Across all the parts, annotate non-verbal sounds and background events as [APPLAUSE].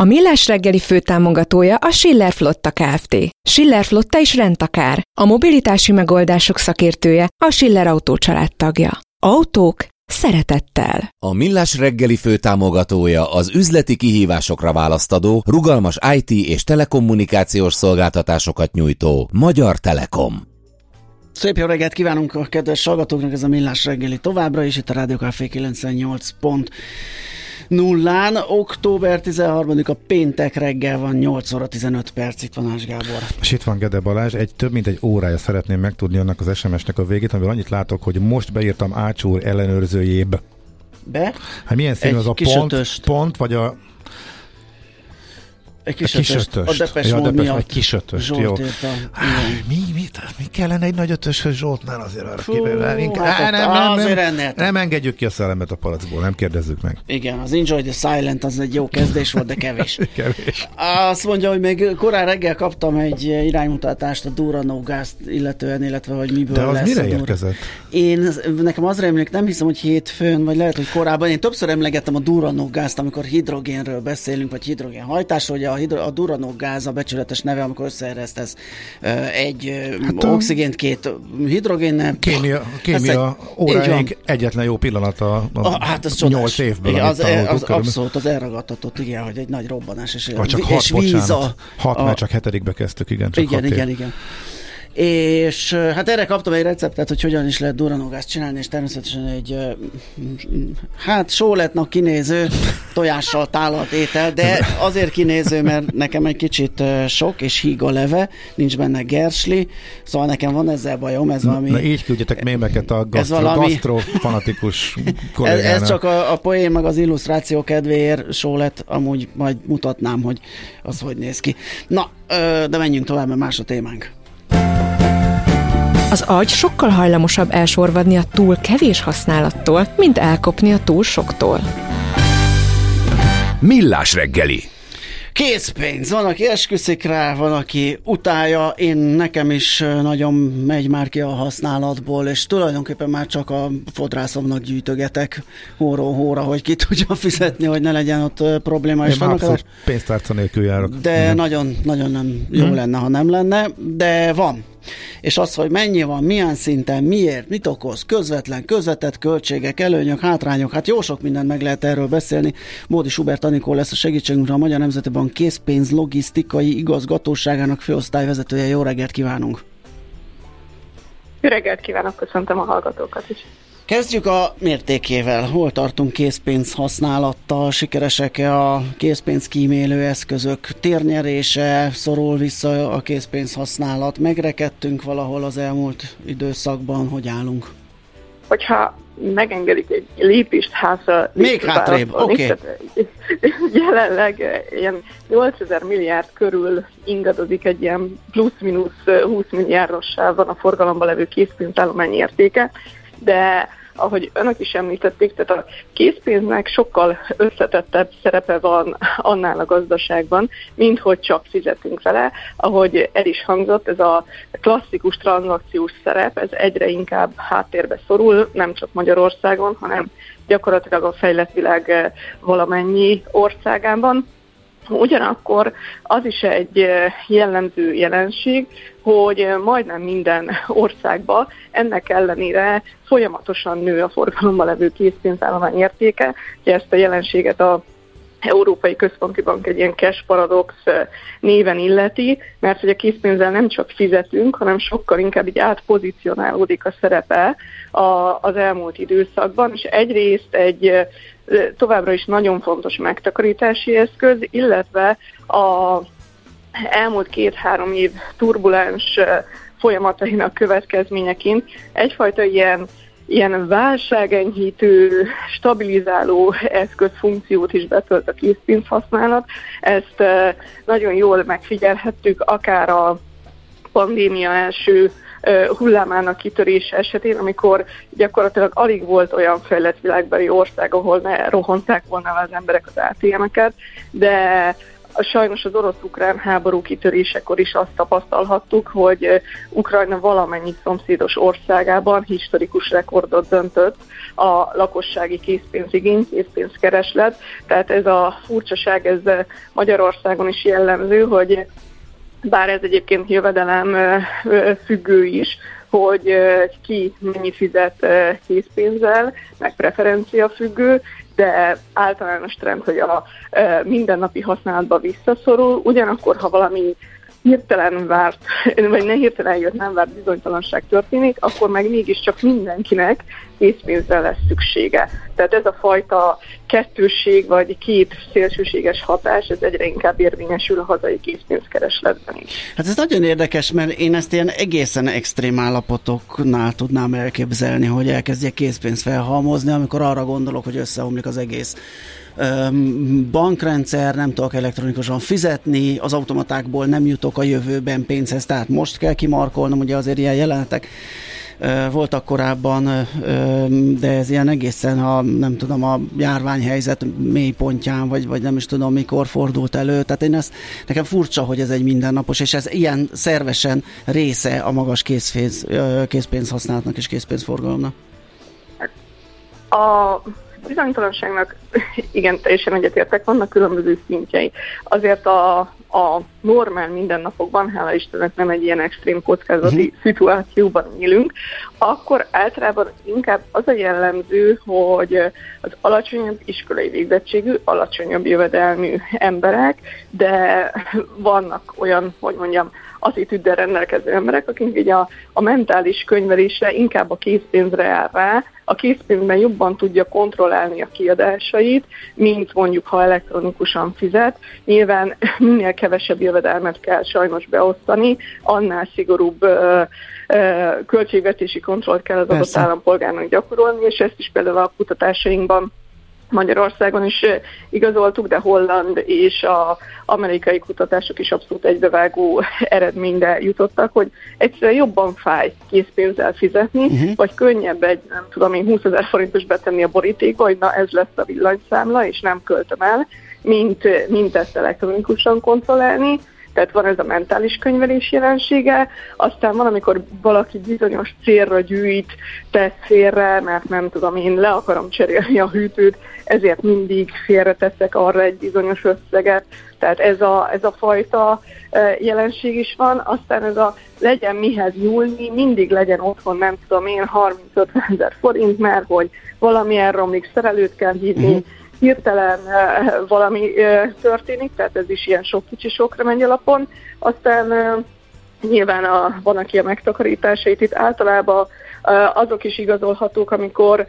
A Millás reggeli főtámogatója a Schiller Flotta Kft. Schiller Flotta is rendtakár. A mobilitási megoldások szakértője a Schiller Autó tagja. Autók szeretettel. A Millás reggeli főtámogatója az üzleti kihívásokra választadó, rugalmas IT és telekommunikációs szolgáltatásosokat nyújtó Magyar Telekom. Szép jó reggelt kívánunk a kedves hallgatóknak, ez a Millás reggeli továbbra is, itt a Rádió Café 98 pont nullán. Október 13-a péntek reggel van, 8 óra 15 perc, itt van Ás Gábor. És itt van Gede Balázs, egy több mint egy órája szeretném megtudni annak az SMS-nek a végét, amivel annyit látok, hogy most beírtam Ácsúr ellenőrzőjébe. Be? Hát milyen színű az a pont, pont, vagy a egy kis, a kis ötöst. ötöst. A Depes ja, Depes, miatt. Egy kis ötöst, Zsolt jó. Írta, mi, mi, mi kellene egy nagy ötöshöz Zsoltnál azért arra Fú, kívül? Hát nem, nem, nem, nem, nem, engedjük ki a szellemet a palacból, nem kérdezzük meg. Igen, az Enjoy the Silent az egy jó kezdés volt, de kevés. [LAUGHS] kevés. Azt mondja, hogy még korán reggel kaptam egy iránymutatást a Durano gázt illetően, illetve hogy miből de az lesz mire a érkezett? Én, nekem az remlék, nem hiszem, hogy hétfőn, vagy lehet, hogy korábban. Én többször emlegettem a Durano gázt, amikor hidrogénről beszélünk, vagy hidrogén hajtásról, hogy a, hidro, a Durano gáz a becsületes neve, amikor összeeresztesz egy hát a... oxigént két hidrogénnel. Kémia, kémia egy, óráig egyetlen jó pillanat a, a, a hát az 8 évből. Igen, az, az, az abszolút az elragadtatott, igen, hogy egy nagy robbanás. És, Vagy csak és hat, víz bocsánat, a, hat, a, mert csak hetedikbe kezdtük, igen. Csak igen, igen, igen és hát erre kaptam egy receptet, hogy hogyan is lehet duranógást csinálni, és természetesen egy hát sóletnak kinéző tojással tálalt étel, de azért kinéző, mert nekem egy kicsit sok, és híg a leve, nincs benne gersli, szóval nekem van ezzel bajom, ez valami... Na így küldjetek mémeket a gasztro, valami, gasztrofanatikus [LAUGHS] ez, ez csak a, a poén, meg az illusztráció kedvéért sólet, amúgy majd mutatnám, hogy az hogy néz ki. Na, de menjünk tovább, mert más a témánk. Az agy sokkal hajlamosabb elsorvadni a túl kevés használattól, mint elkopni a túl soktól. Millás reggeli Készpénz, van, aki esküszik rá, van, aki utálja, én nekem is nagyon megy már ki a használatból, és tulajdonképpen már csak a fodrászomnak gyűjtögetek hóró-hóra, hogy ki tudja fizetni, hogy ne legyen ott probléma. Én és már pénztárca nélkül járok. De nagyon, nagyon nem jó hmm. lenne, ha nem lenne, de van és az, hogy mennyi van, milyen szinten, miért, mit okoz, közvetlen, közvetett költségek, előnyök, hátrányok, hát jó sok mindent meg lehet erről beszélni. Módi Schubert Anikó lesz a segítségünkre a Magyar Nemzeti Bank készpénz logisztikai igazgatóságának főosztályvezetője. Jó reggelt kívánunk! Jó reggelt kívánok, köszöntöm a hallgatókat is. Kezdjük a mértékével. Hol tartunk készpénz használattal? Sikeresek-e a készpénz kímélő eszközök? Térnyerése szorul vissza a készpénz használat? Megrekedtünk valahol az elmúlt időszakban? Hogy állunk? Hogyha megengedik egy lépést hátra. Még hátrébb, oké. Okay. [LAUGHS] Jelenleg ilyen 8000 milliárd körül ingadozik egy ilyen plusz-minusz 20 milliárdos van a forgalomba levő készpénzállomány értéke, de ahogy önök is említették, tehát a készpénznek sokkal összetettebb szerepe van annál a gazdaságban, mint hogy csak fizetünk vele. Ahogy el is hangzott, ez a klasszikus tranzakciós szerep, ez egyre inkább háttérbe szorul, nem csak Magyarországon, hanem gyakorlatilag a fejlett világ valamennyi országában. Ugyanakkor az is egy jellemző jelenség, hogy majdnem minden országban ennek ellenére folyamatosan nő a forgalomban levő készpénzállomány értéke. Ezt a jelenséget a Európai Központi Bank egy ilyen cash paradox néven illeti, mert hogy a készpénzzel nem csak fizetünk, hanem sokkal inkább így átpozícionálódik a szerepe a, az elmúlt időszakban, és egyrészt egy továbbra is nagyon fontos megtakarítási eszköz, illetve a elmúlt két-három év turbulens folyamatainak következményeként egyfajta ilyen ilyen válságenyhítő, stabilizáló eszköz funkciót is betölt a készpénz használat. Ezt nagyon jól megfigyelhettük akár a pandémia első hullámának kitörése esetén, amikor gyakorlatilag alig volt olyan fejlett világbeli ország, ahol ne rohanták volna az emberek az ATM-eket, de sajnos az orosz-ukrán háború kitörésekor is azt tapasztalhattuk, hogy Ukrajna valamennyi szomszédos országában historikus rekordot döntött a lakossági készpénzigény, készpénzkereslet. Tehát ez a furcsaság, ez Magyarországon is jellemző, hogy bár ez egyébként jövedelem függő is, hogy ki mennyi fizet készpénzzel, meg preferencia függő, de általános trend, hogy a mindennapi használatba visszaszorul, ugyanakkor, ha valami hirtelen várt, [LAUGHS] vagy ne hirtelen jött, nem várt bizonytalanság történik, akkor meg mégiscsak mindenkinek készpénzre lesz szüksége. Tehát ez a fajta kettősség, vagy két szélsőséges hatás, ez egyre inkább érvényesül a hazai készpénzkeresletben is. Hát ez nagyon érdekes, mert én ezt ilyen egészen extrém állapotoknál tudnám elképzelni, hogy elkezdjek készpénzt felhalmozni, amikor arra gondolok, hogy összeomlik az egész bankrendszer, nem tudok elektronikusan fizetni, az automatákból nem jutok a jövőben pénzhez, tehát most kell kimarkolnom, ugye azért ilyen jelenetek voltak korábban, de ez ilyen egészen a, nem tudom, a járványhelyzet mélypontján, vagy, vagy nem is tudom mikor fordult elő. Tehát én ezt, nekem furcsa, hogy ez egy mindennapos, és ez ilyen szervesen része a magas készpénz, készpénz használatnak és készpénzforgalomnak. A bizonytalanságnak [LAUGHS] igen, teljesen egyetértek, vannak különböző szintjei. Azért a, a normál mindennapokban, hála Istennek nem egy ilyen extrém kockázati uh-huh. szituációban élünk, akkor általában inkább az a jellemző, hogy az alacsonyabb iskolai végzettségű, alacsonyabb jövedelmű emberek, de [LAUGHS] vannak olyan, hogy mondjam, attitűddel rendelkező emberek, akik így a, a mentális könyvelésre inkább a készpénzre áll rá, a készpénzben jobban tudja kontrollálni a kiadásait, mint mondjuk, ha elektronikusan fizet. Nyilván [LAUGHS] minél kevesebb jövedelmet kell sajnos beosztani, annál szigorúbb ö, ö, költségvetési kontrollt kell az adott állampolgárnak gyakorolni, és ezt is például a kutatásainkban Magyarországon is igazoltuk, de holland és a amerikai kutatások is abszolút egybevágó [LAUGHS] eredményre jutottak, hogy egyszerűen jobban fáj készpénzzel fizetni, uh-huh. vagy könnyebb egy, nem tudom én, 20 ezer forintos betenni a borítékba, hogy na ez lesz a villanyszámla, és nem költöm el, mint, mint ezt elektronikusan kontrollálni tehát van ez a mentális könyvelés jelensége, aztán van, amikor valaki bizonyos célra gyűjt, tesz félre, mert nem tudom, én le akarom cserélni a hűtőt, ezért mindig félreteszek arra egy bizonyos összeget, tehát ez a, ez a fajta e, jelenség is van, aztán ez a legyen mihez nyúlni, mindig legyen otthon, nem tudom én, 30-50 ezer forint, mert hogy valamilyen romlik, szerelőt kell hívni, uh-huh hirtelen eh, valami eh, történik, tehát ez is ilyen sok kicsi sokra megy alapon. Aztán eh, nyilván a, van, aki a megtakarításait itt általában azok is igazolhatók, amikor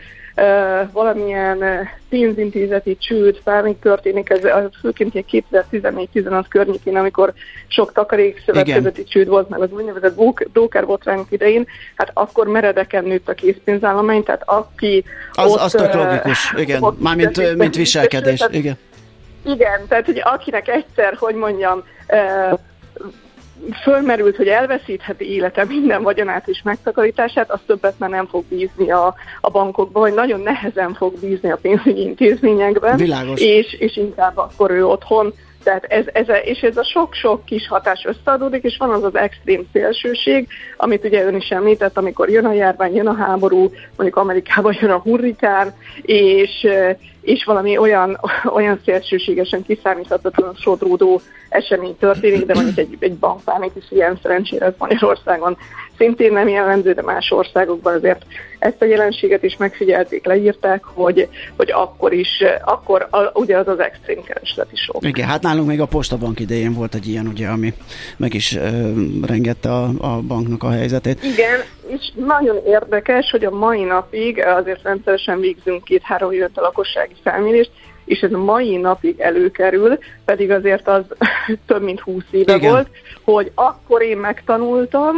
valamilyen pénzintézeti csőd, bármi történik, ez főként 2014-15 környékén, amikor sok takarékszövetkezeti csőd volt, meg az úgynevezett broker botrányok idején, hát akkor meredeken nőtt a készpénzállomány, tehát aki az, ott, az tök logikus, igen, mármint mint viselkedés, igen. Igen, tehát hogy akinek egyszer, hogy mondjam, fölmerült, hogy elveszítheti élete minden vagyonát és megtakarítását, az többet már nem fog bízni a, a bankokba, vagy nagyon nehezen fog bízni a pénzügyi intézményekben, Világos. És, és inkább akkor ő otthon tehát ez, ez, és ez a sok-sok kis hatás összeadódik, és van az az extrém szélsőség, amit ugye ön is említett, amikor jön a járvány, jön a háború, mondjuk Amerikában jön a hurrikán, és, és valami olyan, [LAUGHS] olyan szélsőségesen kiszámíthatatlan sodródó esemény történik, de mondjuk egy, egy bankpánik is ilyen szerencsére ez Magyarországon szintén nem jellemző, de más országokban azért ezt a jelenséget is megfigyelték, leírták, hogy, hogy akkor is, akkor a, ugye az az extrém keresleti sok. Igen, hát nálunk még a postabank idején volt egy ilyen, ugye, ami meg is ö, rengette a, a banknak a helyzetét. Igen, és nagyon érdekes, hogy a mai napig azért rendszeresen végzünk két-három évet a lakossági felmérést, és ez a mai napig előkerül, pedig azért az [LAUGHS] több mint húsz éve Igen. volt, hogy akkor én megtanultam,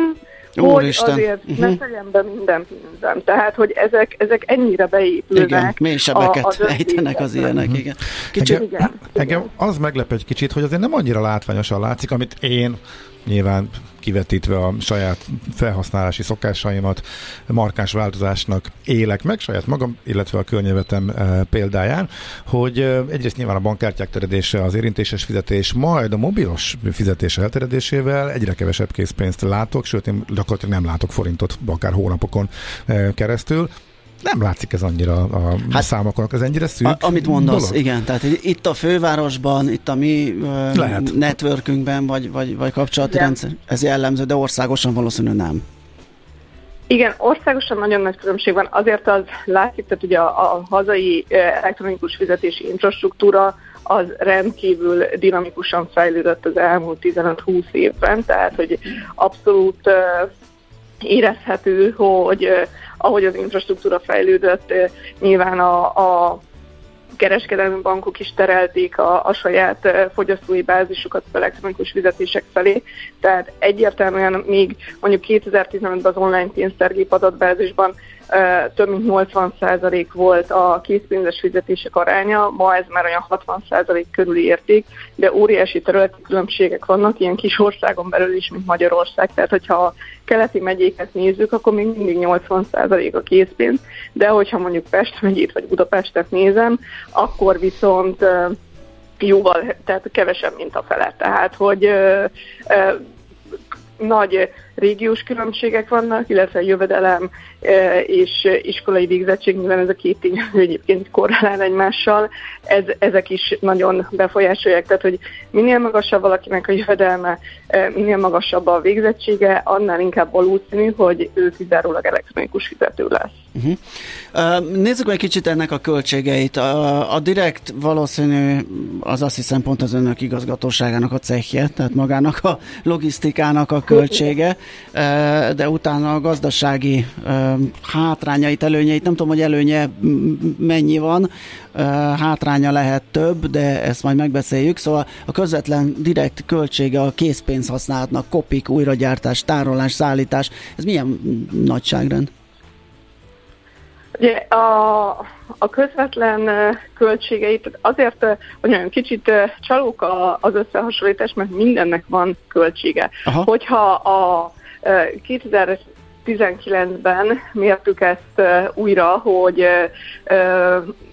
Úristen. hogy azért uh-huh. ne tegyen be minden pénzem. Tehát, hogy ezek, ezek ennyire beépülnek. Igen, mély sebeket a, ejtenek az ilyenek, uh-huh. igen. Kicsit, engem, igen. engem az meglep egy kicsit, hogy azért nem annyira látványosan látszik, amit én nyilván kivetítve a saját felhasználási szokásaimat, markáns változásnak élek meg, saját magam, illetve a környezetem e, példáján, hogy e, egyrészt nyilván a bankkártyák teredése, az érintéses fizetés, majd a mobilos fizetés elteredésével egyre kevesebb készpénzt látok, sőt én gyakorlatilag nem látok forintot akár hónapokon e, keresztül nem látszik ez annyira a hát, számokon, ez ennyire szűk a, Amit mondasz, dolog? igen, tehát itt a fővárosban, itt a mi Lehet. networkünkben, vagy, vagy, vagy kapcsolati igen. rendszer, ez jellemző, de országosan valószínűleg nem. Igen, országosan nagyon nagy különbség van. Azért az látszik, tehát ugye a, a hazai elektronikus fizetési infrastruktúra az rendkívül dinamikusan fejlődött az elmúlt 15-20 évben, tehát hogy abszolút érezhető, hogy ahogy az infrastruktúra fejlődött, nyilván a, a kereskedelmi bankok is terelték a, a saját fogyasztói bázisukat az elektronikus fizetések felé. Tehát egyértelműen még mondjuk 2015-ben az online pénztárgép adatbázisban több mint 80% volt a készpénzes fizetések aránya, ma ez már olyan 60% körüli érték, de óriási területi különbségek vannak, ilyen kis országon belül is, mint Magyarország. Tehát, hogyha a keleti megyéket nézzük, akkor még mindig 80% a készpénz, de hogyha mondjuk Pest megyét vagy Budapestet nézem, akkor viszont jóval, tehát kevesebb, mint a fele. Tehát, hogy ö, ö, nagy régiós különbségek vannak, illetve jövedelem e, és iskolai végzettség, nyilván ez a két tényező [LAUGHS] egyébként korrelál egymással, ez, ezek is nagyon befolyásolják, tehát hogy minél magasabb valakinek a jövedelme, e, minél magasabb a végzettsége, annál inkább valószínű, hogy ő kizárólag elektronikus fizető lesz. Uh-huh. Uh, nézzük meg kicsit ennek a költségeit. A, a direkt valószínű az azt hiszem pont az önök igazgatóságának a cehje, tehát magának a logisztikának a költsége de utána a gazdasági hátrányait, előnyeit, nem tudom, hogy előnye mennyi van, hátránya lehet több, de ezt majd megbeszéljük. Szóval a közvetlen direkt költsége a készpénz használatnak, kopik, újragyártás, tárolás, szállítás, ez milyen nagyságrend? Ugye a, a közvetlen költségeit azért, hogy nagyon kicsit csalók az összehasonlítás, mert mindennek van költsége. Aha. Hogyha a 2019-ben mértük ezt újra, hogy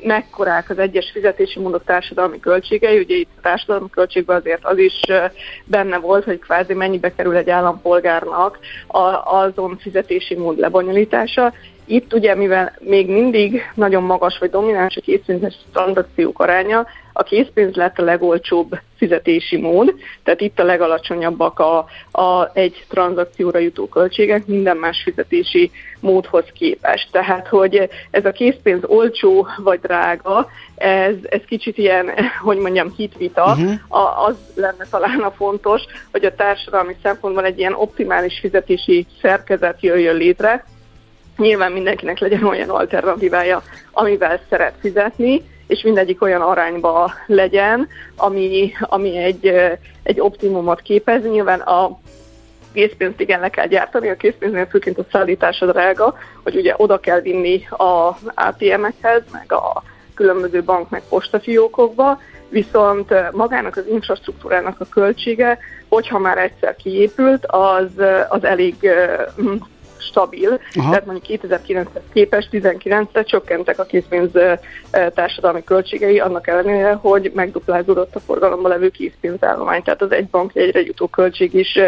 mekkorák az egyes fizetési módok társadalmi költségei. Ugye itt a társadalmi költségben azért az is benne volt, hogy kvázi mennyibe kerül egy állampolgárnak azon fizetési mód lebonyolítása, itt ugye, mivel még mindig nagyon magas vagy domináns a készpénzes tranzakciók aránya, a készpénz lett a legolcsóbb fizetési mód, tehát itt a legalacsonyabbak a, a egy tranzakcióra jutó költségek minden más fizetési módhoz képest. Tehát, hogy ez a készpénz olcsó vagy drága, ez, ez kicsit ilyen, hogy mondjam, hitvita, uh-huh. a, az lenne talán a fontos, hogy a társadalmi szempontból egy ilyen optimális fizetési szerkezet jöjjön létre, Nyilván mindenkinek legyen olyan alternatívája, amivel szeret fizetni, és mindegyik olyan arányba legyen, ami, ami egy, egy optimumot képez. Nyilván a készpénzt igen le kell gyártani, a készpénznél főként a szállítás a drága, hogy ugye oda kell vinni az ATM-ekhez, meg a különböző bank meg postafiókokba, viszont magának az infrastruktúrának a költsége, hogyha már egyszer kiépült, az, az elég stabil, Aha. tehát mondjuk 2009-hez képest 19-re csökkentek a készpénz társadalmi költségei, annak ellenére, hogy megduplázódott a forgalomban levő készpénzállomány, tehát az egy bank egyre jutó költség is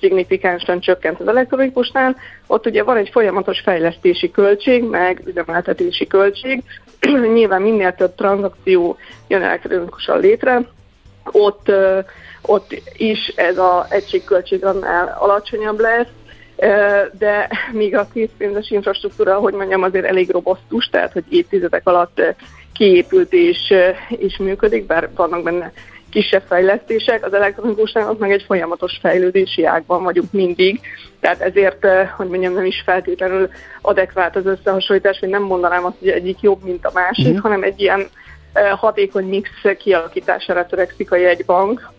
szignifikánsan csökkent az elektronikusnál. Ott ugye van egy folyamatos fejlesztési költség, meg üzemeltetési költség. [CLEARS THROAT] Nyilván minél több tranzakció jön elektronikusan létre, ott, ott is ez az egységköltség annál alacsonyabb lesz, de míg a készpénzes infrastruktúra, hogy mondjam, azért elég robosztus, tehát hogy évtizedek alatt kiépült és, és működik, bár vannak benne kisebb fejlesztések, az elektronikusnak meg egy folyamatos fejlődési ágban vagyunk mindig, tehát ezért, hogy mondjam, nem is feltétlenül adekvát az összehasonlítás, hogy nem mondanám azt, hogy egyik jobb, mint a másik, mm. hanem egy ilyen hatékony mix kialakítására törekszik a jegybank,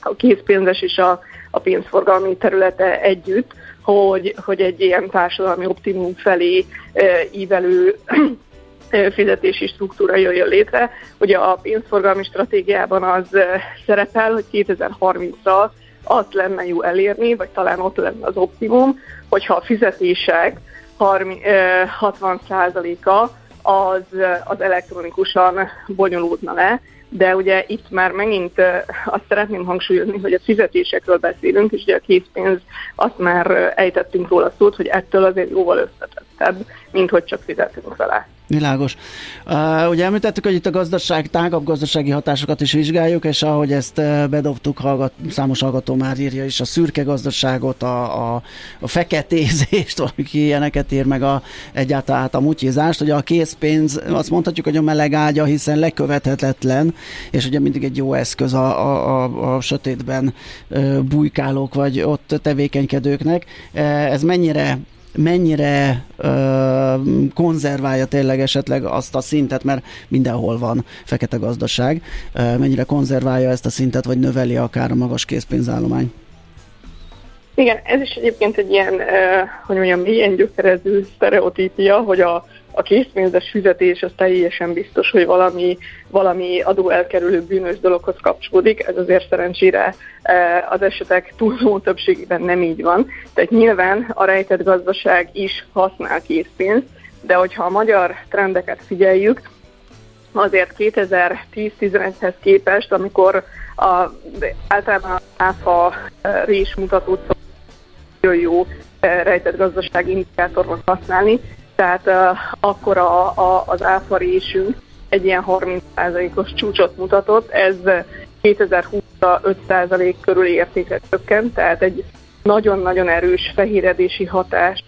a készpénzes és a, a pénzforgalmi területe együtt, hogy, hogy egy ilyen társadalmi optimum felé ívelő fizetési struktúra jöjjön létre. Ugye a pénzforgalmi stratégiában az szerepel, hogy 2030-ra azt lenne jó elérni, vagy talán ott lenne az optimum, hogyha a fizetések 60%-a az, az elektronikusan bonyolódna le, de ugye itt már megint azt szeretném hangsúlyozni, hogy a fizetésekről beszélünk, és ugye a készpénz, azt már ejtettünk róla szót, hogy ettől azért jóval összetettebb, mint hogy csak fizetünk vele. Világos. Uh, ugye említettük, hogy itt a gazdaság, tágabb gazdasági hatásokat is vizsgáljuk, és ahogy ezt uh, bedobtuk, hallgat, számos hallgató már írja is a szürke gazdaságot, a, a, a feketézést, valaki ilyeneket ír meg a, egyáltalán a mutyizást, hogy a készpénz, azt mondhatjuk, hogy a meleg ágya, hiszen lekövethetetlen, és ugye mindig egy jó eszköz a, a, a, a sötétben uh, bujkálók, vagy ott tevékenykedőknek. Uh, ez mennyire mennyire ö, konzerválja tényleg esetleg azt a szintet, mert mindenhol van fekete gazdaság, ö, mennyire konzerválja ezt a szintet, vagy növeli akár a magas készpénzállomány? Igen, ez is egyébként egy ilyen, hogy mondjam, ilyen gyökerező sztereotípia, hogy a, a készpénzes fizetés az teljesen biztos, hogy valami, valami adóelkerülő bűnös dologhoz kapcsolódik. Ez azért szerencsére az esetek túlzó többségében nem így van. Tehát nyilván a rejtett gazdaság is használ készpénzt, de hogyha a magyar trendeket figyeljük, azért 2010-11-hez képest, amikor a, általában a áfa rés mutatót nagyon jó rejtett gazdasági indikátorban használni, tehát uh, akkor a, a, az áfarésünk egy ilyen 30%-os csúcsot mutatott, ez 2020-ra 5% körül értékre csökkent, tehát egy nagyon-nagyon erős fehéredési hatás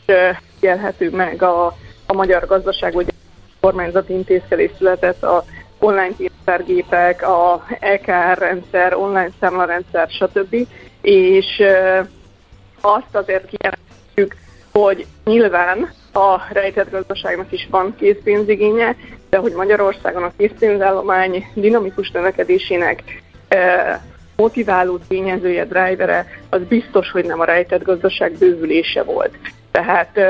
jelhető meg a, a magyar gazdaság, hogy kormányzati intézkedés született, a online pénztárgépek, a EKR rendszer, online számlarendszer, stb. És azt azért kijelentjük, hogy nyilván a rejtett gazdaságnak is van készpénzigénye, de hogy Magyarországon a készpénzállomány dinamikus növekedésének motiváló tényezője, drivere, az biztos, hogy nem a rejtett gazdaság bővülése volt. Tehát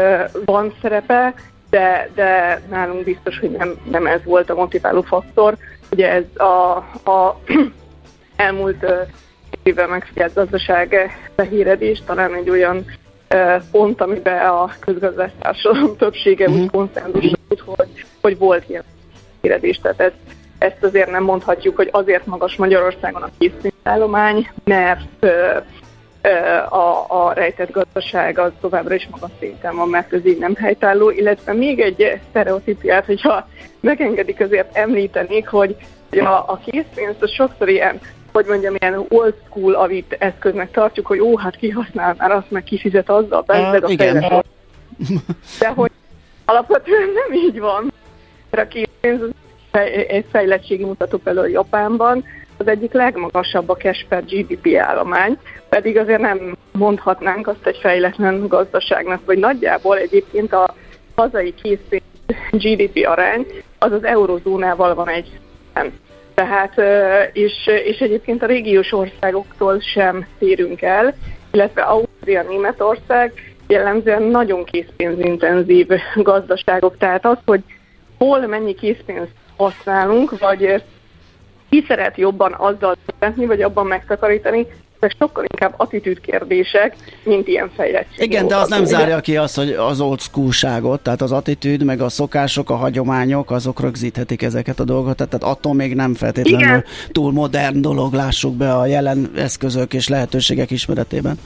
van szerepe, de, de nálunk biztos, hogy nem, nem ez volt a motiváló faktor. Ugye ez a, a [CLEARS THROAT] elmúlt évvel megfigyelt gazdaság fehéredés, talán egy olyan pont, amiben a közgazdásztársadalom [LAUGHS] többsége uh-huh. úgy konszenzus, hogy, hogy volt ilyen éredés. Tehát ezt, ezt azért nem mondhatjuk, hogy azért magas Magyarországon a készpénzállomány, mert a, a rejtett gazdaság az továbbra is magas szinten van, mert ez így nem helytálló, illetve még egy sztereotípiát, hogyha megengedik, azért említenék, hogy a, a készpénz az sokszor ilyen hogy mondjam, ilyen old school avit eszköznek tartjuk, hogy ó, hát kihasznál már azt, meg kifizet azzal, bezzeg a fejlesztő. De hogy alapvetően nem így van. A készpénz egy fejlettségi mutató például Japánban, az egyik legmagasabb a cash per GDP állomány, pedig azért nem mondhatnánk azt egy fejletlen gazdaságnak, vagy nagyjából egyébként a hazai készpénz GDP arány az az eurozónával van egy tehát, és, és egyébként a régiós országoktól sem térünk el, illetve Ausztria, Németország jellemzően nagyon készpénzintenzív gazdaságok. Tehát az, hogy hol mennyi készpénzt használunk, vagy ki szeret jobban azzal szeretni, vagy abban megtakarítani, ezek sokkal inkább attitűd kérdések, mint ilyen fejlettség. Igen, de az nem zárja ki azt, hogy az old schoolságot, tehát az attitűd, meg a szokások, a hagyományok, azok rögzíthetik ezeket a dolgokat, tehát attól még nem feltétlenül Igen. túl modern dolog, lássuk be a jelen eszközök és lehetőségek ismeretében.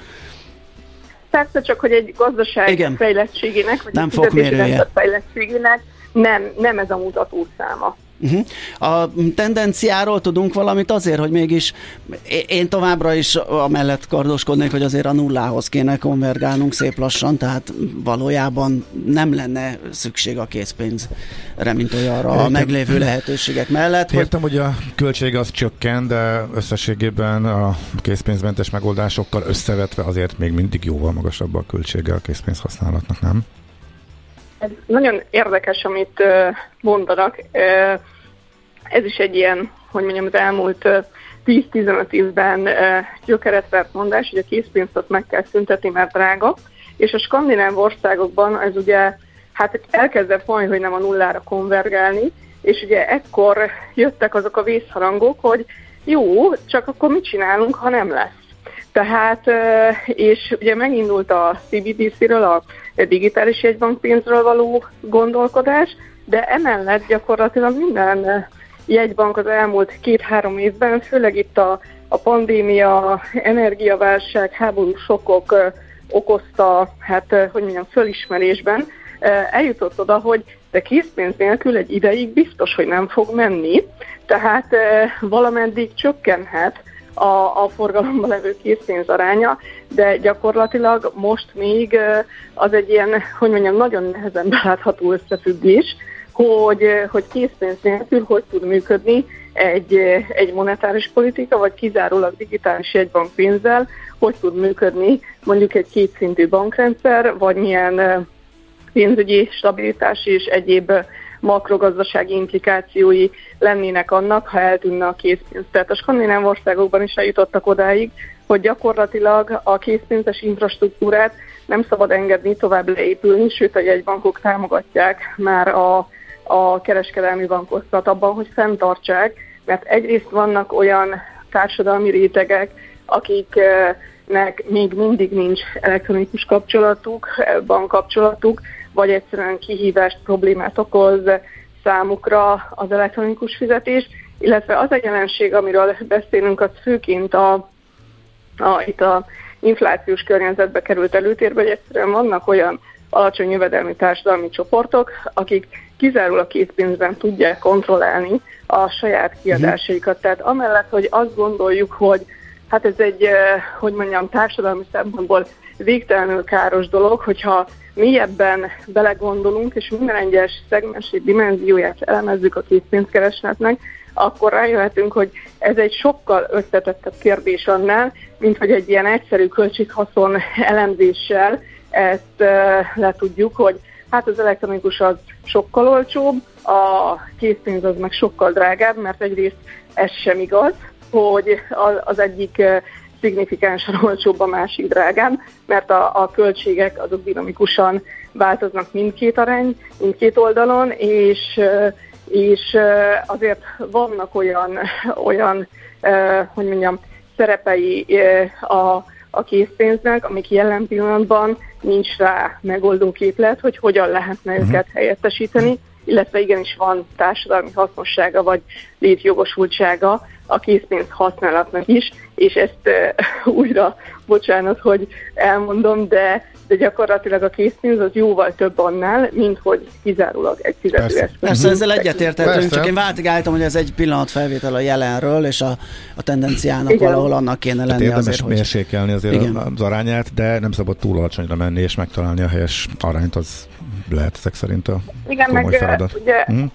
Persze csak, hogy egy gazdaság Igen. fejlettségének, vagy nem egy fejlettségének nem, nem ez a mutató száma. Uh-huh. A tendenciáról tudunk valamit azért, hogy mégis én továbbra is amellett kardoskodnék, hogy azért a nullához kéne konvergálnunk szép lassan, tehát valójában nem lenne szükség a készpénzre, mint olyanra a meglévő lehetőségek mellett. Értem, hogy... hogy a költség az csökken, de összességében a készpénzmentes megoldásokkal összevetve azért még mindig jóval magasabb a költsége a készpénzhasználatnak, nem? Ez nagyon érdekes, amit mondanak. Ez is egy ilyen, hogy mondjam, az elmúlt 10-15 évben gyökeret vert mondás, hogy a készpénzt meg kell szüntetni, mert drága, és a skandináv országokban ez ugye hát elkezdett majd, hogy nem a nullára konvergálni, és ugye ekkor jöttek azok a vészharangok, hogy jó, csak akkor mit csinálunk, ha nem lesz. Tehát, és ugye megindult a CBDC-ről, a digitális jegybankpénzről való gondolkodás, de emellett gyakorlatilag minden jegybank az elmúlt két-három évben, főleg itt a, a pandémia, energiaválság, háború sokok okozta, hát hogy mondjam, fölismerésben, eljutott oda, hogy de készpénz nélkül egy ideig biztos, hogy nem fog menni, tehát valameddig csökkenhet a, a forgalomban levő készpénz aránya, de gyakorlatilag most még az egy ilyen, hogy mondjam, nagyon nehezen belátható összefüggés, hogy, hogy készpénz nélkül hogy tud működni egy, egy monetáris politika, vagy kizárólag digitális jegybankpénzzel, hogy tud működni mondjuk egy kétszintű bankrendszer, vagy milyen pénzügyi stabilitás és egyéb makrogazdasági implikációi lennének annak, ha eltűnne a készpénz. Tehát a skandináv országokban is eljutottak odáig, hogy gyakorlatilag a készpénzes infrastruktúrát nem szabad engedni tovább leépülni, sőt a jegybankok támogatják már a, a kereskedelmi bankokat abban, hogy fenntartsák, mert egyrészt vannak olyan társadalmi rétegek, akiknek még mindig nincs elektronikus kapcsolatuk, bankkapcsolatuk, vagy egyszerűen kihívást, problémát okoz számukra az elektronikus fizetés, illetve az a jelenség, amiről beszélünk, az főként a, a, itt a inflációs környezetbe került előtérbe, hogy egyszerűen vannak olyan alacsony jövedelmi társadalmi csoportok, akik kizárólag készpénzben tudják kontrollálni a saját kiadásaikat. Tehát amellett, hogy azt gondoljuk, hogy hát ez egy, eh, hogy mondjam, társadalmi szempontból végtelenül káros dolog, hogyha mélyebben belegondolunk, és minden egyes szegmensi dimenzióját elemezzük a készpénzkeresletnek, akkor rájöhetünk, hogy ez egy sokkal összetettebb kérdés annál, mint hogy egy ilyen egyszerű költséghaszon elemzéssel ezt uh, le tudjuk, hogy hát az elektronikus az sokkal olcsóbb, a készpénz az meg sokkal drágább, mert egyrészt ez sem igaz, hogy az egyik szignifikánsan olcsóbb, a másik drágább, mert a, a költségek azok dinamikusan változnak mindkét arány, mindkét oldalon, és, és azért vannak olyan, olyan hogy mondjam, szerepei a, a készpénznek, amik jelen pillanatban nincs rá megoldó képlet, hogy hogyan lehetne uh-huh. őket helyettesíteni, illetve igenis van társadalmi hasznossága vagy létjogosultsága a készpénz használatnak is, és ezt uh, [LAUGHS] újra, bocsánat, hogy elmondom, de de gyakorlatilag a készpénz az jóval több annál, mint hogy kizárólag egy fizetőeszköz. Persze, Persze ezzel egyetértettünk, csak én váltig hogy ez egy pillanat felvétel a jelenről, és a, a tendenciának Igen. valahol annak kéne lenni Tehát azért, hogy... mérsékelni azért Igen. az arányát, de nem szabad túl alacsonyra menni, és megtalálni a helyes arányt, az lehet ezek szerint a Igen, komoly meg feladat. ugye hmm?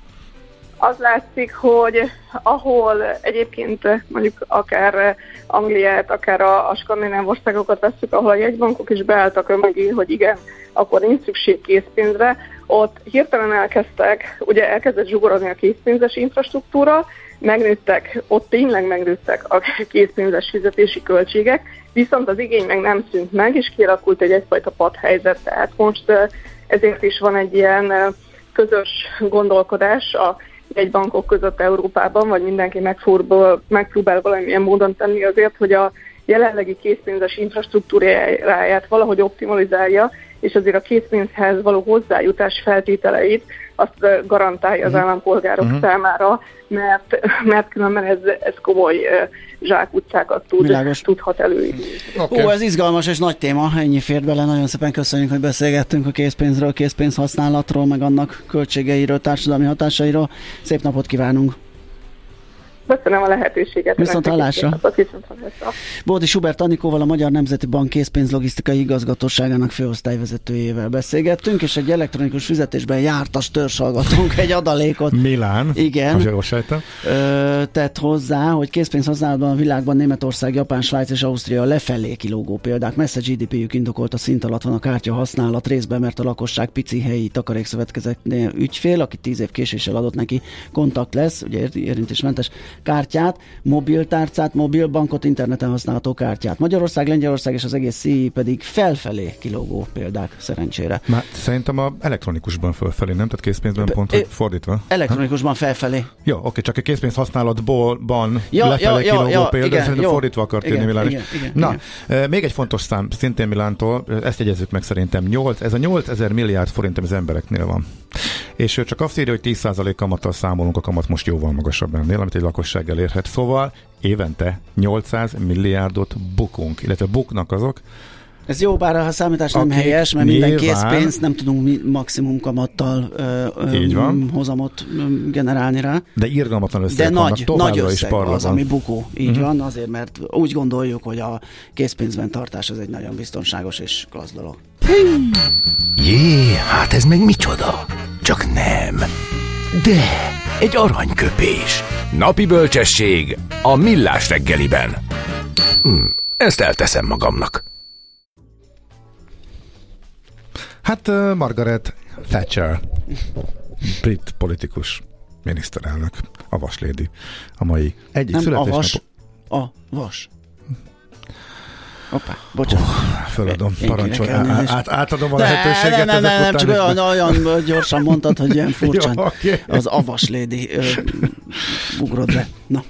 Az látszik, hogy ahol egyébként mondjuk akár Angliát, akár a, a skandináv országokat veszük, ahol a jegybankok is beálltak önmegé, hogy igen, akkor nincs szükség készpénzre, ott hirtelen elkezdtek, ugye elkezdett zsugorodni a készpénzes infrastruktúra, megnőttek, ott tényleg megnőttek a készpénzes fizetési költségek, viszont az igény meg nem szűnt meg, és kialakult egy egyfajta padhelyzet, tehát most ezért is van egy ilyen közös gondolkodás a bankok között Európában, vagy mindenki megfordul, megpróbál valamilyen módon tenni azért, hogy a jelenlegi készpénzes infrastruktúráját valahogy optimalizálja, és azért a készpénzhez való hozzájutás feltételeit azt garantálja az mhm. állampolgárok uh-huh. számára, mert, mert különben ez, ez komoly zsákutcákat tud, Világos. tudhat előidézni. Okay. Ó, ez izgalmas és nagy téma, ennyi fért bele. Nagyon szépen köszönjük, hogy beszélgettünk a készpénzről, készpénz használatról, meg annak költségeiről, társadalmi hatásairól. Szép napot kívánunk! Köszönöm a lehetőséget. Viszont hallásra. Bódi Schubert Anikóval, a Magyar Nemzeti Bank készpénzlogisztikai igazgatóságának főosztályvezetőjével beszélgettünk, és egy elektronikus fizetésben jártas törzsalgatunk egy adalékot. Milán. Igen. Jól Ö, tett hozzá, hogy készpénz használatban a világban Németország, Japán, Svájc és Ausztria lefelé kilógó példák. Messze GDP-jük indokolt a szint alatt van a kártya használat részben, mert a lakosság pici helyi takarékszövetkezetnél ügyfél, aki tíz év késéssel adott neki kontakt lesz, ugye érintésmentes kártyát, mobiltárcát, mobilbankot, interneten használható kártyát. Magyarország, Lengyelország és az egész CI pedig felfelé kilógó példák szerencsére. Már szerintem a elektronikusban fölfelé, nem? Tehát készpénzben pont, hogy fordítva. Elektronikusban felfelé. Jó, oké, csak a készpénz használatban ja, lefelé ja, kilógó ja, példa, igen, szerintem jó. fordítva akart írni Milán igen, igen, Na, igen. még egy fontos szám, szintén Milántól, ezt jegyezzük meg szerintem, 8, ez a 8000 milliárd forint az embereknél van. És ő csak azt írja, hogy 10% kamattal számolunk, a kamat most jóval magasabb ennél, amit egy lakosság elérhet. Szóval évente 800 milliárdot bukunk, illetve buknak azok, ez jó, bár a számítás nem helyes, mert nyilván, minden készpénz nem tudunk mi maximum kamattal ö, ö, így van. hozamot generálni rá. De irgalmatlan összegek De nagy, nagy összeg is az, ami bukó. Így uh-huh. van, azért, mert úgy gondoljuk, hogy a készpénzben tartás az egy nagyon biztonságos és klassz dolog. Jé, hát ez meg micsoda? Csak nem. De, egy aranyköpés. Napi bölcsesség a millás reggeliben. Hm, ezt elteszem magamnak. Hát uh, Margaret Thatcher, brit politikus miniszterelnök, a vaslédi, a mai egyik Nem a vas, a vas. Hoppá, bocsánat. Oh, föladom, parancsolj, át, átadom a ne, lehetőséget. Nem, nem, nem, csak olyan, olyan gyorsan mondtad, hogy ilyen [LAUGHS] furcsán Jó, okay. az avas lady ö, ugrod be. Na.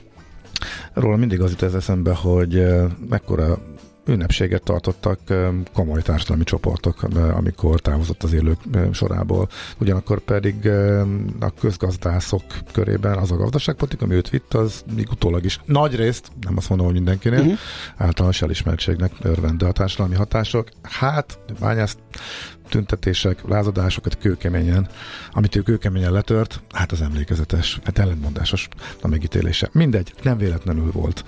Róla mindig az jut ez eszembe, hogy mekkora ünnepséget tartottak komoly társadalmi csoportok, amikor távozott az élők sorából. Ugyanakkor pedig a közgazdászok körében az a gazdaságpolitika, ami őt vitt, az még utólag is nagy részt, nem azt mondom, hogy mindenkinél, uh-huh. általános elismertségnek örvend, de a társadalmi hatások, hát bányász tüntetések, lázadásokat kőkeményen, amit ő kőkeményen letört, hát az emlékezetes, hát ellentmondásos a megítélése. Mindegy, nem véletlenül volt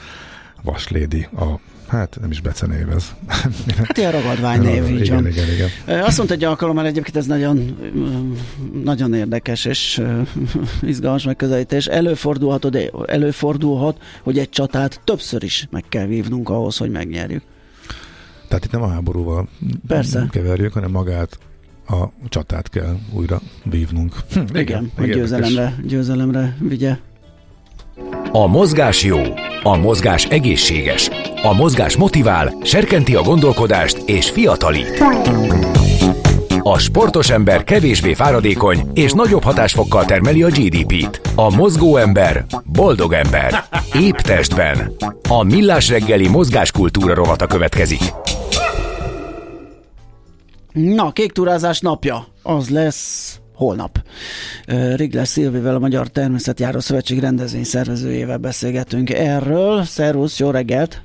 Vaslédi a Hát nem is becenévez. [LAUGHS] Hát ilyen ragadvány [LAUGHS] név, így igen, igen, igen. Azt mondta egy alkalommal egyébként ez nagyon, nagyon érdekes és [LAUGHS] izgalmas megközelítés. Előfordulhat, előfordulhat, hogy egy csatát többször is meg kell vívnunk ahhoz, hogy megnyerjük. Tehát itt nem a háborúval Persze. keverjük, hanem magát a csatát kell újra vívnunk. Hm, igen, igen, hogy győzelemre, győzelemre vigye. A mozgás jó, a mozgás egészséges. A mozgás motivál, serkenti a gondolkodást és fiatalít. A sportos ember kevésbé fáradékony és nagyobb hatásfokkal termeli a GDP-t. A mozgó ember boldog ember. Épp testben. A millás reggeli mozgáskultúra rovata következik. Na, kék túrázás napja. Az lesz holnap. Rigles Szilvivel, a Magyar Természetjáró Szövetség rendezvény szervezőjével beszélgetünk erről. Szervusz, jó reggelt!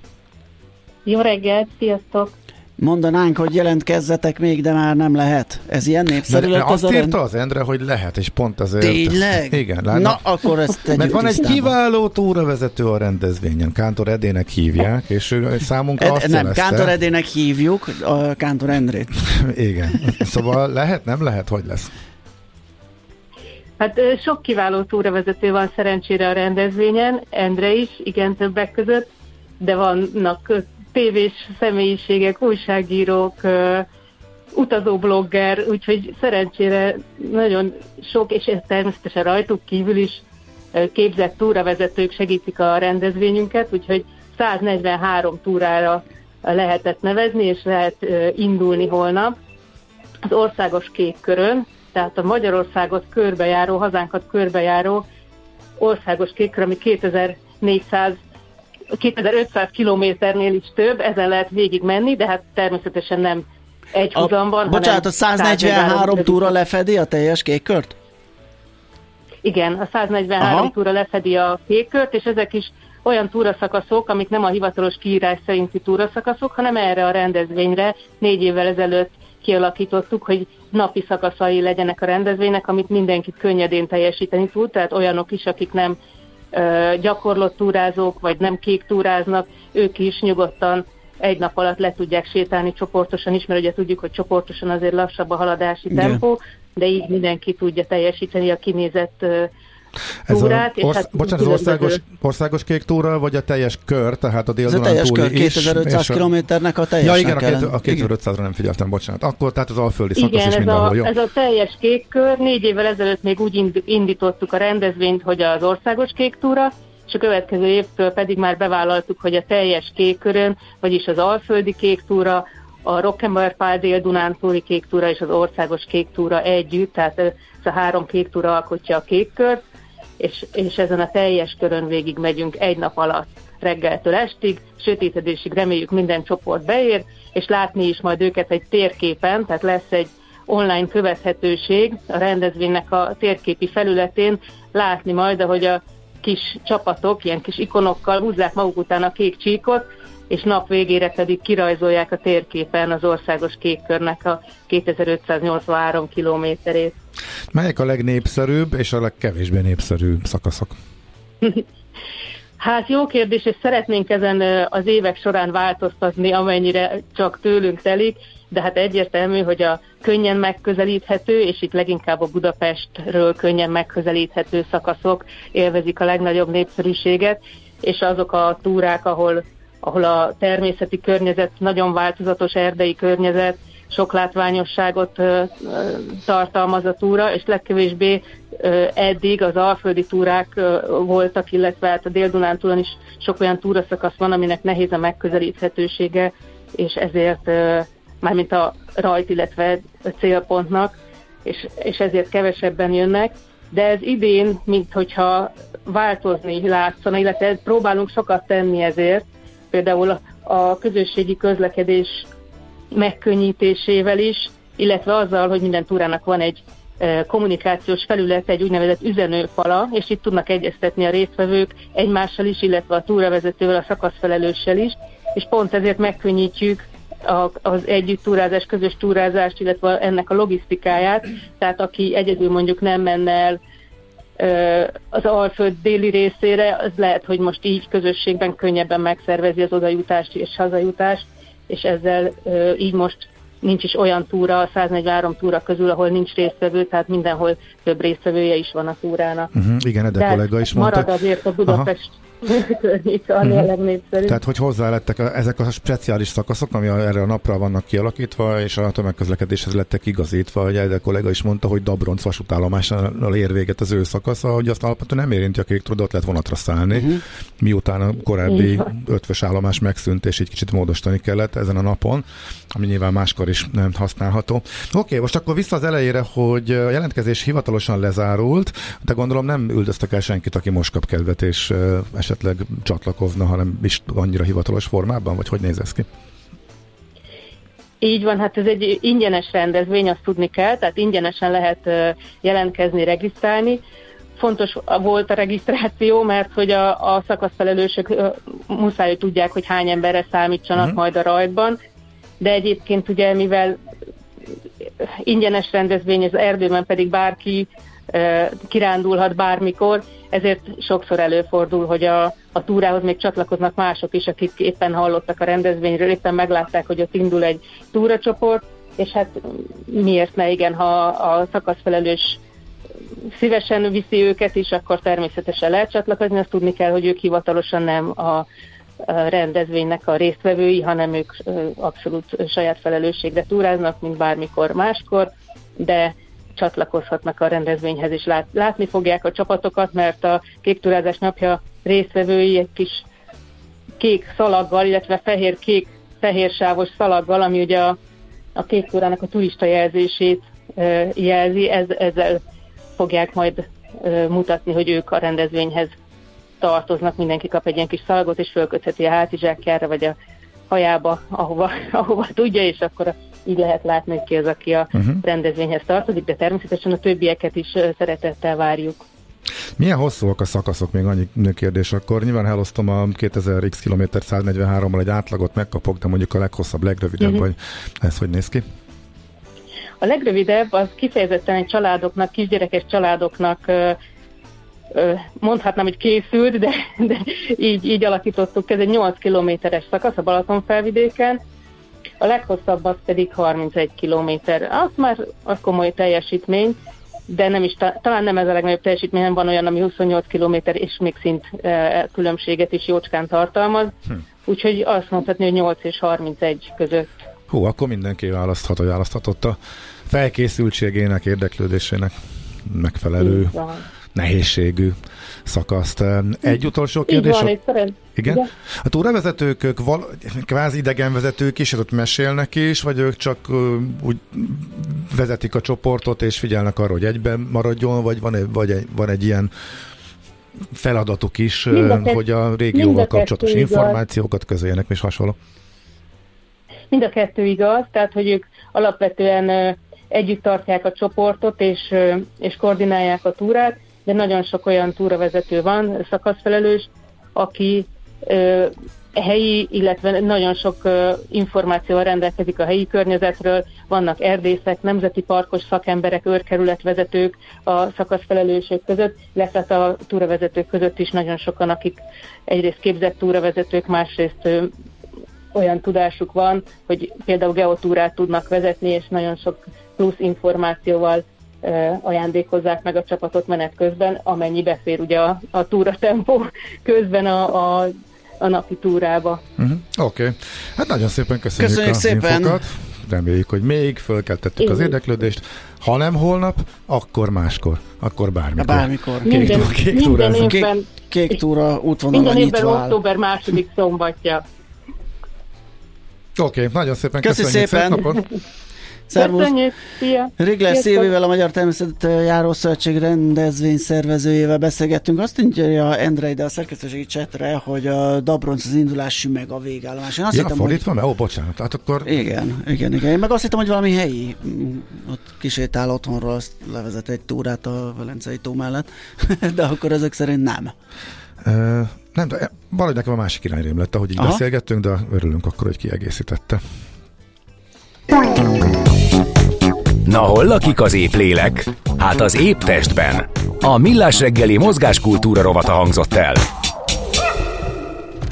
Jó reggelt, sziasztok! Mondanánk, hogy jelentkezzetek még, de már nem lehet. Ez ilyen népszerű lett az Azt írta az Endre, hogy lehet, és pont azért. Tényleg? Igen. Lát, Na, akkor ezt tegyük Mert van tisztában. egy kiváló túravezető a rendezvényen. Kántor Edének hívják, és ő számunkra Ed, azt Nem, jelezte. Kántor Edének hívjuk, a Kántor Endrét. [LAUGHS] Igen. Szóval lehet, nem lehet, hogy lesz? Hát sok kiváló túravezető van szerencsére a rendezvényen, Endre is, igen, többek között, de vannak tévés személyiségek, újságírók, utazóblogger, úgyhogy szerencsére nagyon sok, és természetesen rajtuk kívül is képzett túravezetők segítik a rendezvényünket, úgyhogy 143 túrára lehetett nevezni, és lehet indulni holnap az országos kék körön, tehát a Magyarországot körbejáró, hazánkat körbejáró országos kékkör, ami 2400 2500 kilométernél is több, ezen lehet végig menni, de hát természetesen nem egy húzamban. Bocsánat, a 143 túra lefedi a teljes kékkört? Igen, a 143 Aha. túra lefedi a kékkört, és ezek is olyan túraszakaszok, amik nem a hivatalos kiírás szerinti túraszakaszok, hanem erre a rendezvényre négy évvel ezelőtt kialakítottuk, hogy napi szakaszai legyenek a rendezvénynek, amit mindenkit könnyedén teljesíteni tud, tehát olyanok is, akik nem gyakorlott túrázók, vagy nem kék túráznak, ők is nyugodtan egy nap alatt le tudják sétálni csoportosan is, mert ugye tudjuk, hogy csoportosan azért lassabb a haladási tempó, de így mindenki tudja teljesíteni a kinézett ez túrát. A, orsz, hát bocsánat, az országos, országos kék túra, vagy a teljes kör, tehát a dél Ez a teljes kör, 2500 kilométernek a teljes Ja, igen, a, a 2500-ra nem figyeltem, bocsánat. Akkor tehát az alföldi szakasz igen, is ez mindenhol, a, jó? ez a teljes kék kör. Négy évvel ezelőtt még úgy indítottuk a rendezvényt, hogy az országos kék túra, és a következő évtől pedig már bevállaltuk, hogy a teljes kékkörön, vagyis az Alföldi Kék Túra, a Rock'n'Roll Pál Dél-Dunántúli Kék Túra és az Országos Kék Túra együtt, tehát ez a három kék túra alkotja a kék kört, és, és ezen a teljes körön végig megyünk egy nap alatt reggeltől estig, sötétedésig reméljük minden csoport beér, és látni is majd őket egy térképen, tehát lesz egy online követhetőség a rendezvénynek a térképi felületén, látni majd, ahogy a kis csapatok, ilyen kis ikonokkal húzzák maguk után a kék csíkot, és nap végére pedig kirajzolják a térképen az országos kékkörnek a 2583 kilométerét. Melyek a legnépszerűbb és a legkevésbé népszerű szakaszok? [LAUGHS] Hát jó kérdés, és szeretnénk ezen az évek során változtatni, amennyire csak tőlünk telik, de hát egyértelmű, hogy a könnyen megközelíthető, és itt leginkább a Budapestről könnyen megközelíthető szakaszok élvezik a legnagyobb népszerűséget, és azok a túrák, ahol, ahol a természeti környezet nagyon változatos erdei környezet, sok látványosságot tartalmaz a túra, és legkevésbé eddig az alföldi túrák voltak, illetve hát a Dél-Dunántúlon is sok olyan túraszakasz van, aminek nehéz a megközelíthetősége, és ezért mármint a rajt, illetve a célpontnak, és, és ezért kevesebben jönnek, de ez idén, mint hogyha változni látszana, illetve próbálunk sokat tenni ezért, például a közösségi közlekedés megkönnyítésével is, illetve azzal, hogy minden túrának van egy e, kommunikációs felület, egy úgynevezett üzenőfala, és itt tudnak egyeztetni a résztvevők egymással is, illetve a túravezetővel, a szakaszfelelőssel is, és pont ezért megkönnyítjük az együtt túrázás, közös túrázást, illetve ennek a logisztikáját, tehát aki egyedül mondjuk nem menne el az Alföld déli részére, az lehet, hogy most így közösségben könnyebben megszervezi az odajutást és hazajutást, és ezzel így most nincs is olyan túra, a 143 túra közül, ahol nincs résztvevő, tehát mindenhol több résztvevője is van a túrának. Uh-huh, igen, de kollega is mondta. Marad azért a Budapest Aha környéke, ami uh-huh. a legnépszerűbb. Tehát, hogy hozzálettek ezek a speciális szakaszok, ami erre a napra vannak kialakítva, és a tömegközlekedéshez lettek igazítva, hogy egy kollega is mondta, hogy Dabronc vasútállomással ér véget az ő szakasza, hogy azt alapvetően nem érinti a kék ott lehet vonatra szállni, uh-huh. miután a korábbi ötvös állomás megszűnt, és egy kicsit módosítani kellett ezen a napon, ami nyilván máskor is nem használható. Oké, okay, most akkor vissza az elejére, hogy a jelentkezés hivatalosan lezárult, de gondolom nem üldöztek el senkit, aki most kap kedvet, és esetleg csatlakozna, hanem is annyira hivatalos formában, vagy hogy néz ez ki? Így van, hát ez egy ingyenes rendezvény, azt tudni kell, tehát ingyenesen lehet jelentkezni, regisztrálni. Fontos volt a regisztráció, mert hogy a, a szakaszfelelősök muszáj, hogy tudják, hogy hány emberre számítsanak uh-huh. majd a rajtban, de egyébként ugye, mivel ingyenes rendezvény, az erdőben pedig bárki kirándulhat bármikor, ezért sokszor előfordul, hogy a, a túrához még csatlakoznak mások is, akik éppen hallottak a rendezvényről, éppen meglátták, hogy ott indul egy túracsoport, és hát miért ne igen, ha a szakaszfelelős szívesen viszi őket is, akkor természetesen lehet csatlakozni, azt tudni kell, hogy ők hivatalosan nem a rendezvénynek a résztvevői, hanem ők abszolút saját felelősségre túráznak, mint bármikor máskor, de csatlakozhatnak a rendezvényhez, és lát, látni fogják a csapatokat, mert a kék turázás napja résztvevői egy kis kék szalaggal, illetve fehér-kék fehérsávos szalaggal, ami ugye a, a kék túrának a turista jelzését e, jelzi, ez, ezzel fogják majd e, mutatni, hogy ők a rendezvényhez tartoznak, mindenki kap egy ilyen kis szalagot, és fölkötheti a hátizsákjára, vagy a hajába, ahova, [LAUGHS] ahova tudja, és akkor így lehet látni, ki az, aki a uh-huh. rendezvényhez tartozik, de természetesen a többieket is szeretettel várjuk. Milyen hosszúak a szakaszok, még annyi kérdés akkor? Nyilván elosztom a 2000 x km 143-mal egy átlagot megkapok, de mondjuk a leghosszabb, legrövidebb, uh-huh. vagy ez hogy néz ki? A legrövidebb az kifejezetten egy családoknak, kisgyerekes családoknak mondhatnám, hogy készült, de, de így, így alakítottuk. Ez egy 8 kilométeres szakasz a Balaton felvidéken, a leghosszabb az pedig 31 kilométer. Az már az komoly teljesítmény, de nem is, talán nem ez a legnagyobb teljesítmény, hanem van olyan, ami 28 kilométer és még szint e, különbséget is jócskán tartalmaz. Hm. Úgyhogy azt mondhatni, hogy 8 és 31 között. Hú, akkor mindenki választhat, választhatott a felkészültségének, érdeklődésének megfelelő nehézségű szakaszt. Egy utolsó kérdés. Így van, a... és szeret... Igen? Igen. A túravezetők, ők val... kvázi idegenvezetők is, ott mesélnek is, vagy ők csak uh, úgy vezetik a csoportot, és figyelnek arra, hogy egyben maradjon, vagy van egy, vagy egy, van egy ilyen feladatuk is, Mind a kett- hogy a régióval kapcsolatos igaz. információkat közöljenek, és hasonló. Mind a kettő igaz, tehát hogy ők alapvetően együtt tartják a csoportot és, és koordinálják a túrát, de nagyon sok olyan túravezető van, szakaszfelelős, aki helyi, illetve nagyon sok információval rendelkezik a helyi környezetről, vannak erdészek, nemzeti parkos szakemberek, őrkerületvezetők a szakaszfelelősök között, illetve hát a túravezetők között is nagyon sokan, akik egyrészt képzett túravezetők, másrészt olyan tudásuk van, hogy például geotúrát tudnak vezetni, és nagyon sok plusz információval ajándékozzák meg a csapatot menet közben, amennyi befér ugye a, a túra tempó közben a, a, a napi túrába. Uh-huh. Oké. Okay. Hát nagyon szépen köszönjük, Köszönjük a szépen. infokat. Reméljük, hogy még fölkeltettük az Én- érdeklődést. Ha nem holnap, akkor máskor. Akkor bármikor. Bármikor. Kék Minden, túra- kék minden túrázunk. évben, Kék túra útvonalra minden évben nyitva áll. október második szombatja. Oké, okay, nagyon szépen Köszi köszönjük. szépen. Szép napot. [LAUGHS] Szervusz! Rigler. Szilvével, a Magyar Természetjáró Szövetség rendezvény szervezőjével beszélgettünk. Azt írja Endre ide a szerkesztőségi csetre, hogy a Dabronc az indulás sümeg a végállomás. Én azt Ja, hittem, fordítva? Hogy... Ó, bocsánat. Hát akkor igen, igen, igen. Én meg azt hittem, hogy valami helyi, mm, ott kisétál otthonról, azt levezet egy túrát a Velencei tó mellett, [LAUGHS] de akkor ezek szerint nem. nem, de valahogy nekem a másik irányrém lett, ahogy így Aha. beszélgettünk, de örülünk akkor, hogy kiegészítette. Na hol lakik az épp lélek? Hát az épp testben. A Millás reggeli mozgáskultúra rovata hangzott el.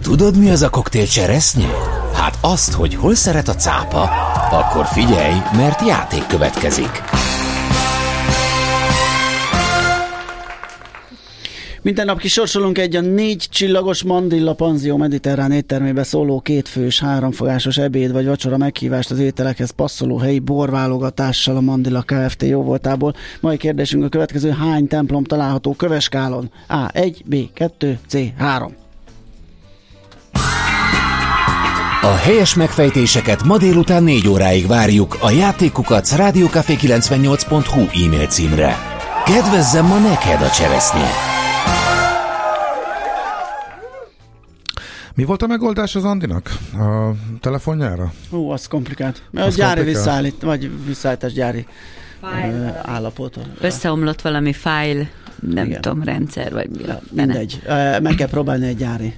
Tudod, mi az a koktél cseresznye? Hát azt, hogy hol szeret a cápa, akkor figyelj, mert játék következik. Minden nap kisorsolunk egy a négy csillagos Mandilla Panzió mediterrán éttermébe szóló kétfős, háromfogásos ebéd vagy vacsora meghívást az ételekhez passzoló helyi borválogatással a Mandilla Kft. jóvoltából. Mai kérdésünk a következő, hány templom található Köveskálon? A. 1, B. 2, C. 3. A helyes megfejtéseket ma délután 4 óráig várjuk a játékukat rádiókafé98.hu e-mail címre. Kedvezzem ma neked a cseresznye! Mi volt a megoldás az Andinak a telefonjára? Hú, az komplikált. A Az gyári komplikált. visszaállít, vagy visszaállítás gyári ö, állapot. Összeomlott valami fájl, nem Igen. Tudom, rendszer, vagy mi. Mindegy. Meg kell próbálni egy gyári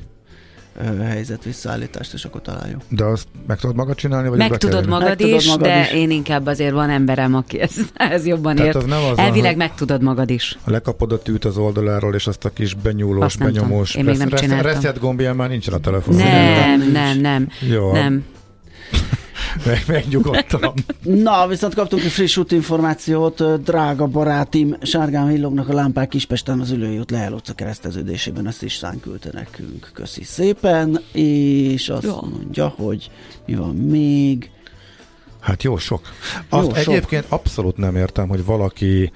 helyzet visszaállítást, és akkor találjuk. De azt meg tudod magad csinálni? Vagy Meg tudod magad Meg tudod is, magad de is. én inkább azért van emberem, aki ez, ez jobban Tehát ért. az nem az, Elvileg hogy- meg tudod magad is. Lekapod a tűt az oldaláról, és azt a kis benyúlós, Azt nem tudom. benyomós... Én még nem resz- csináltam. Reset gombján már nincsen a telefonon. Nem, nincs. nem, nem, Jó, nem. Meg, megnyugodtam. Na, viszont kaptunk egy friss útinformációt. Drága barátim, sárgán villognak a lámpák Kispesten az Ülői út Lehel utca kereszteződésében. Ezt is szán küldte nekünk. Köszi szépen. És azt Jó. mondja, hogy mi van még. Hát jó sok. Azt Jó sok. egyébként abszolút nem értem, hogy valaki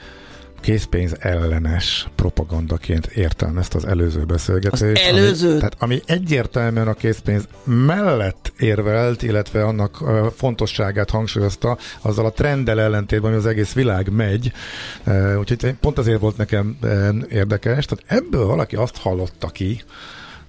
készpénz ellenes propagandaként értelmezte az előző beszélgetést. Az előző? Ami, tehát ami egyértelműen a készpénz mellett érvelt, illetve annak fontosságát hangsúlyozta, azzal a trenddel ellentétben, ami az egész világ megy. Úgyhogy pont azért volt nekem érdekes. Tehát ebből valaki azt hallotta ki,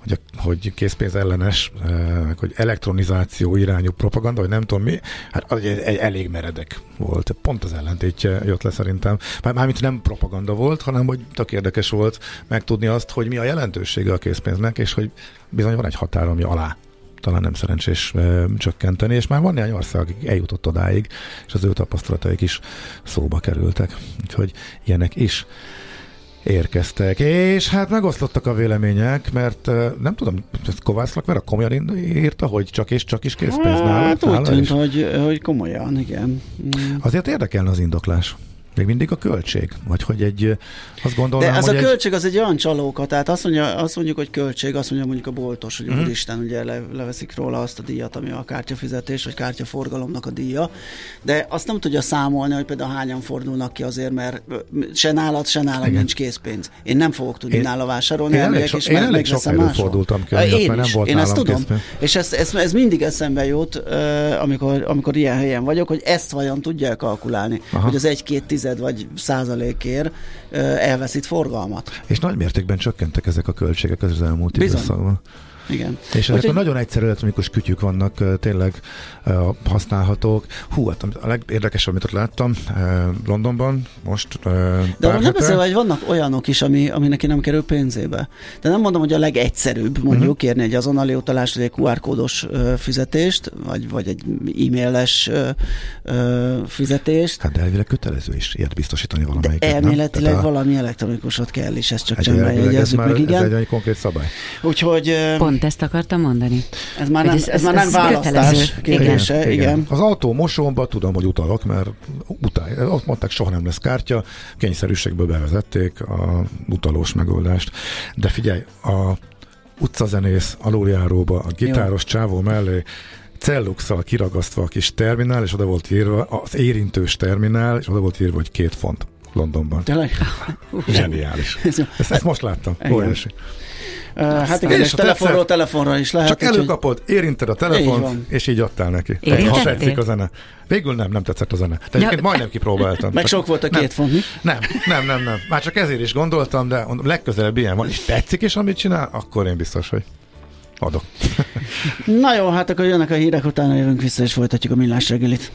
hogy, a, hogy készpénz ellenes, eh, hogy elektronizáció irányú propaganda, vagy nem tudom mi, hát az egy, egy elég meredek volt. Pont az ellentétje jött le szerintem. Már, mármint nem propaganda volt, hanem hogy tök érdekes volt megtudni azt, hogy mi a jelentősége a készpénznek, és hogy bizony van egy határ, ami alá talán nem szerencsés e, csökkenteni, és már van néhány ország, akik eljutott odáig, és az ő tapasztalataik is szóba kerültek. Úgyhogy ilyenek is érkeztek. És hát megoszlottak a vélemények, mert nem tudom, ezt Kovács a komolyan írta, hogy csak és csak is készpénz nála, Hát úgy tűnt, is. hogy, hogy komolyan, igen. Mm. Azért érdekelne az indoklás. Még mindig a költség? Vagy hogy egy, azt gondolom, De ez a egy... költség az egy olyan csalóka, tehát azt, mondja, azt mondjuk, hogy költség, azt mondja mondjuk a boltos, hogy mm. Isten ugye le, leveszik róla azt a díjat, ami a kártyafizetés, vagy kártyaforgalomnak a díja, de azt nem tudja számolni, hogy például hányan fordulnak ki azért, mert se nálad, se nálam Igen. nincs készpénz. Én nem fogok tudni Én- nála vásárolni, én elég so- én elég sok fordultam ki, Én mert nem volt én ezt tudom. készpénz. És ez, ez, ez mindig eszembe jut, amikor, amikor ilyen helyen vagyok, hogy ezt vajon tudják kalkulálni, Aha. hogy az egy-két tized vagy százalékért elveszít forgalmat. És nagy mértékben csökkentek ezek a költségek az elmúlt Bizony. időszakban. Igen. És ezek Úgyhogy- a nagyon egyszerű elektronikus kütyük vannak tényleg használhatók. Hú, hát a legérdekesebb, amit ott láttam Londonban most De arról nem beszélve, hogy vannak olyanok is, ami, ami neki nem kerül pénzébe. De nem mondom, hogy a legegyszerűbb mondjuk uh-huh. kérni egy azonnali utalást, vagy egy QR kódos fizetést, vagy, vagy egy e-mailes fizetést. Hát de elvileg kötelező is ilyet biztosítani De valamelyiket, nem? elméletileg a- valami elektronikusot kell, és ezt csak csendben ez jegyezzük meg, ez igen. egy, egy konkrét szabály. Úgyhogy ö, Pont ezt akartam mondani. ez már nem, ez- ez, ez- már nem ez választás kérdése. Igen. igen. Az autó mosómba tudom, hogy utalok, mert utálj, ott mondták, soha nem lesz kártya, kényszerűségből bevezették a utalós megoldást. De figyelj, a utcazenész aluljáróba, a gitáros csávó mellé celluxal kiragasztva a kis terminál, és oda volt írva, az érintős terminál, és oda volt írva, hogy két font Londonban. Tényleg? Zseniális. Ez jó. Ezt, ezt most láttam. Igen. Óriási. Hát igen, És és telefonról telefonra is lehet. Csak előkapod, érinted a Így van. és így adtál neki. Érintettél? Ha tetszik a zene. Végül nem, nem tetszett a zene. De egyébként majdnem kipróbáltam. Meg sok volt a két font, mi? Nem, nem, nem, nem. Már csak ezért is gondoltam, de legközelebb ilyen van, és tetszik is, amit csinál, akkor én biztos, hogy adok. [LAUGHS] Na jó, hát akkor jönnek a hírek, utána jövünk vissza, és folytatjuk a millás reggelit.